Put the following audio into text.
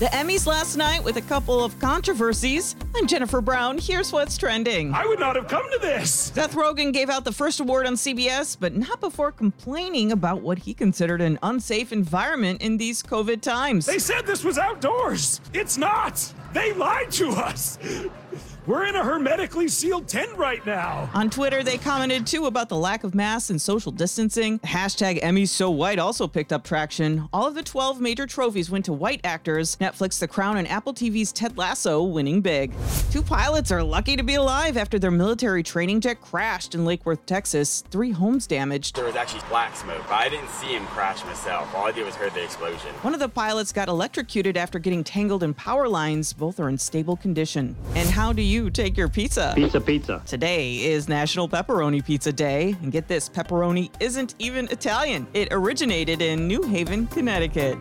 The Emmys last night with a couple of controversies. I'm Jennifer Brown. Here's what's trending. I would not have come to this. Seth Rogen gave out the first award on CBS, but not before complaining about what he considered an unsafe environment in these COVID times. They said this was outdoors. It's not. They lied to us. We're in a hermetically sealed tent right now. On Twitter, they commented too about the lack of masks and social distancing. Hashtag Emmys So White also picked up traction. All of the 12 major trophies went to white actors. Netflix, The Crown, and Apple TV's Ted Lasso winning big. Two pilots are lucky to be alive after their military training jet crashed in Lake Worth, Texas. Three homes damaged. There was actually black smoke, but I didn't see him crash myself. All I did was heard the explosion. One of the pilots got electrocuted after getting tangled in power lines. Both are in stable condition. And how do you take your pizza? Pizza, pizza. Today is National Pepperoni Pizza Day. And get this pepperoni isn't even Italian, it originated in New Haven, Connecticut.